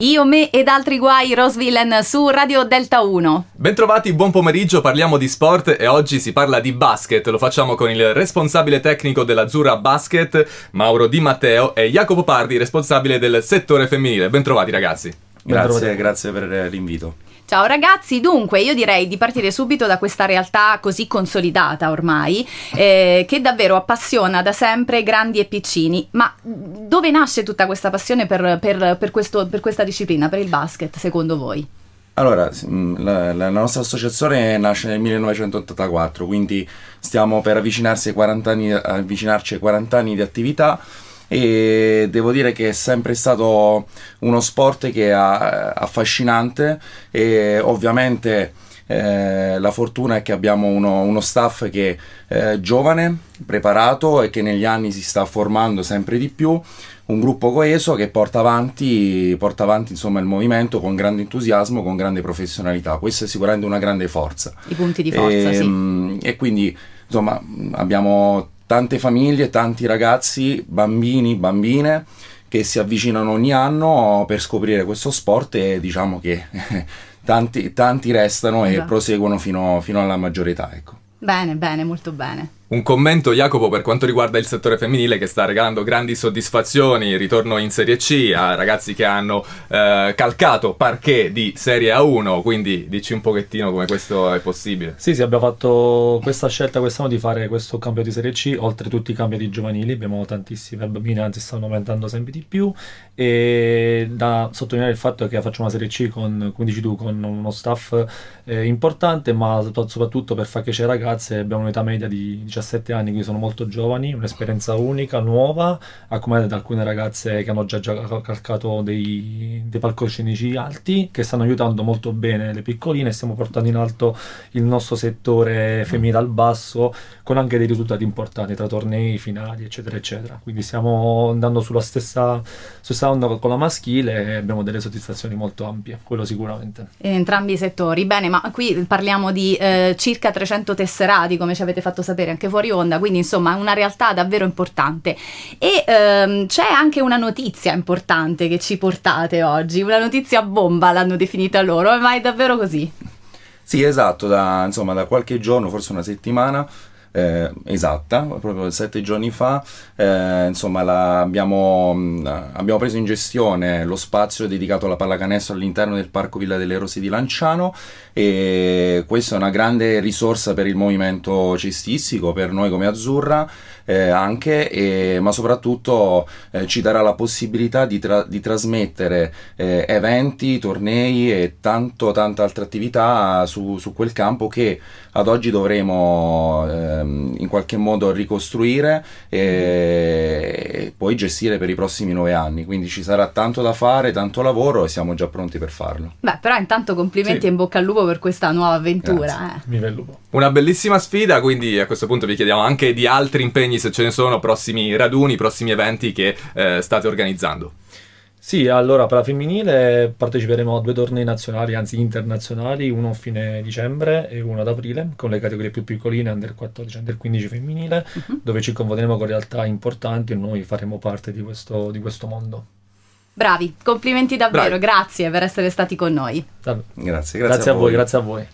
Io, me ed altri guai, Rosvillen su Radio Delta 1. Bentrovati, buon pomeriggio, parliamo di sport e oggi si parla di basket. Lo facciamo con il responsabile tecnico dell'Azzurra Basket, Mauro Di Matteo, e Jacopo Pardi, responsabile del settore femminile. Bentrovati ragazzi. Grazie, grazie per l'invito. Ciao ragazzi, dunque io direi di partire subito da questa realtà così consolidata ormai, eh, che davvero appassiona da sempre grandi e piccini, ma dove nasce tutta questa passione per, per, per, questo, per questa disciplina, per il basket, secondo voi? Allora, la, la, nostra associazione nasce nel 1984, quindi stiamo per avvicinarsi ai 40 anni, avvicinarci ai 40 anni di attività e devo dire che è sempre stato uno sport che è affascinante e ovviamente eh, la fortuna è che abbiamo uno, uno staff che è eh, giovane, preparato e che negli anni si sta formando sempre di più un gruppo coeso che porta avanti, porta avanti insomma, il movimento con grande entusiasmo, con grande professionalità. Questa è sicuramente una grande forza. I punti di forza, e, sì. Ehm, e quindi insomma abbiamo tante famiglie, tanti ragazzi, bambini, bambine che si avvicinano ogni anno per scoprire questo sport e diciamo che tanti, tanti restano e proseguono fino, fino alla maggiore età. Ecco. Bene, bene, molto bene. Un commento, Jacopo, per quanto riguarda il settore femminile che sta regalando grandi soddisfazioni, ritorno in Serie C a ragazzi che hanno eh, calcato parquet di Serie A1, quindi dici un pochettino come questo è possibile. Sì, sì, abbiamo fatto questa scelta quest'anno di fare questo cambio di Serie C, oltre tutti i campi giovanili, abbiamo tantissime bambine, anzi stanno aumentando sempre di più e da sottolineare il fatto che facciamo una Serie C con, come dici tu, con uno staff eh, importante, ma soprattutto per far crescere ragazze abbiamo un'età media di 17 anni, quindi sono molto giovani, un'esperienza unica, nuova, accompagnata da alcune ragazze che hanno già, già calcato dei, dei palcoscenici alti, che stanno aiutando molto bene le piccoline, stiamo portando in alto il nostro settore femminile al basso, con anche dei risultati importanti tra tornei, finali, eccetera, eccetera. Quindi stiamo andando sulla stessa, stessa onda con la maschile e abbiamo delle soddisfazioni molto ampie, quello sicuramente. Entrambi i settori, bene, ma qui parliamo di eh, circa 300 tesserati, come ci avete fatto sapere anche fuori onda, quindi insomma una realtà davvero importante. E ehm, c'è anche una notizia importante che ci portate oggi, una notizia bomba l'hanno definita loro, ma è davvero così? Sì, esatto, da, insomma, da qualche giorno, forse una settimana, eh, esatta, proprio sette giorni fa, eh, insomma la, abbiamo, mm, abbiamo, preso in gestione lo spazio dedicato alla pallacanestro all'interno del Parco Villa delle Rose di Lanciano e questa è una grande risorsa per il movimento cestistico, per noi come Azzurra eh, anche, e, ma soprattutto eh, ci darà la possibilità di, tra- di trasmettere eh, eventi, tornei e tanto, tanta altra attività su, su quel campo che ad oggi dovremo ehm, in qualche modo ricostruire e poi gestire per i prossimi nove anni. Quindi ci sarà tanto da fare, tanto lavoro e siamo già pronti per farlo. Beh, però intanto complimenti sì. e in bocca al lupo per questa nuova avventura. Eh. Viva il lupo. Una bellissima sfida, quindi a questo punto vi chiediamo anche di altri impegni se ce ne sono, prossimi raduni, prossimi eventi che eh, state organizzando. Sì, allora per la femminile parteciperemo a due tornei nazionali, anzi internazionali, uno a fine dicembre e uno ad aprile, con le categorie più piccoline, under 14 e under 15 femminile, uh-huh. dove ci convocheremo con realtà importanti e noi faremo parte di questo, di questo mondo. Bravi, complimenti davvero, Bravi. grazie per essere stati con noi. Grazie, grazie, grazie a, a voi, grazie a voi.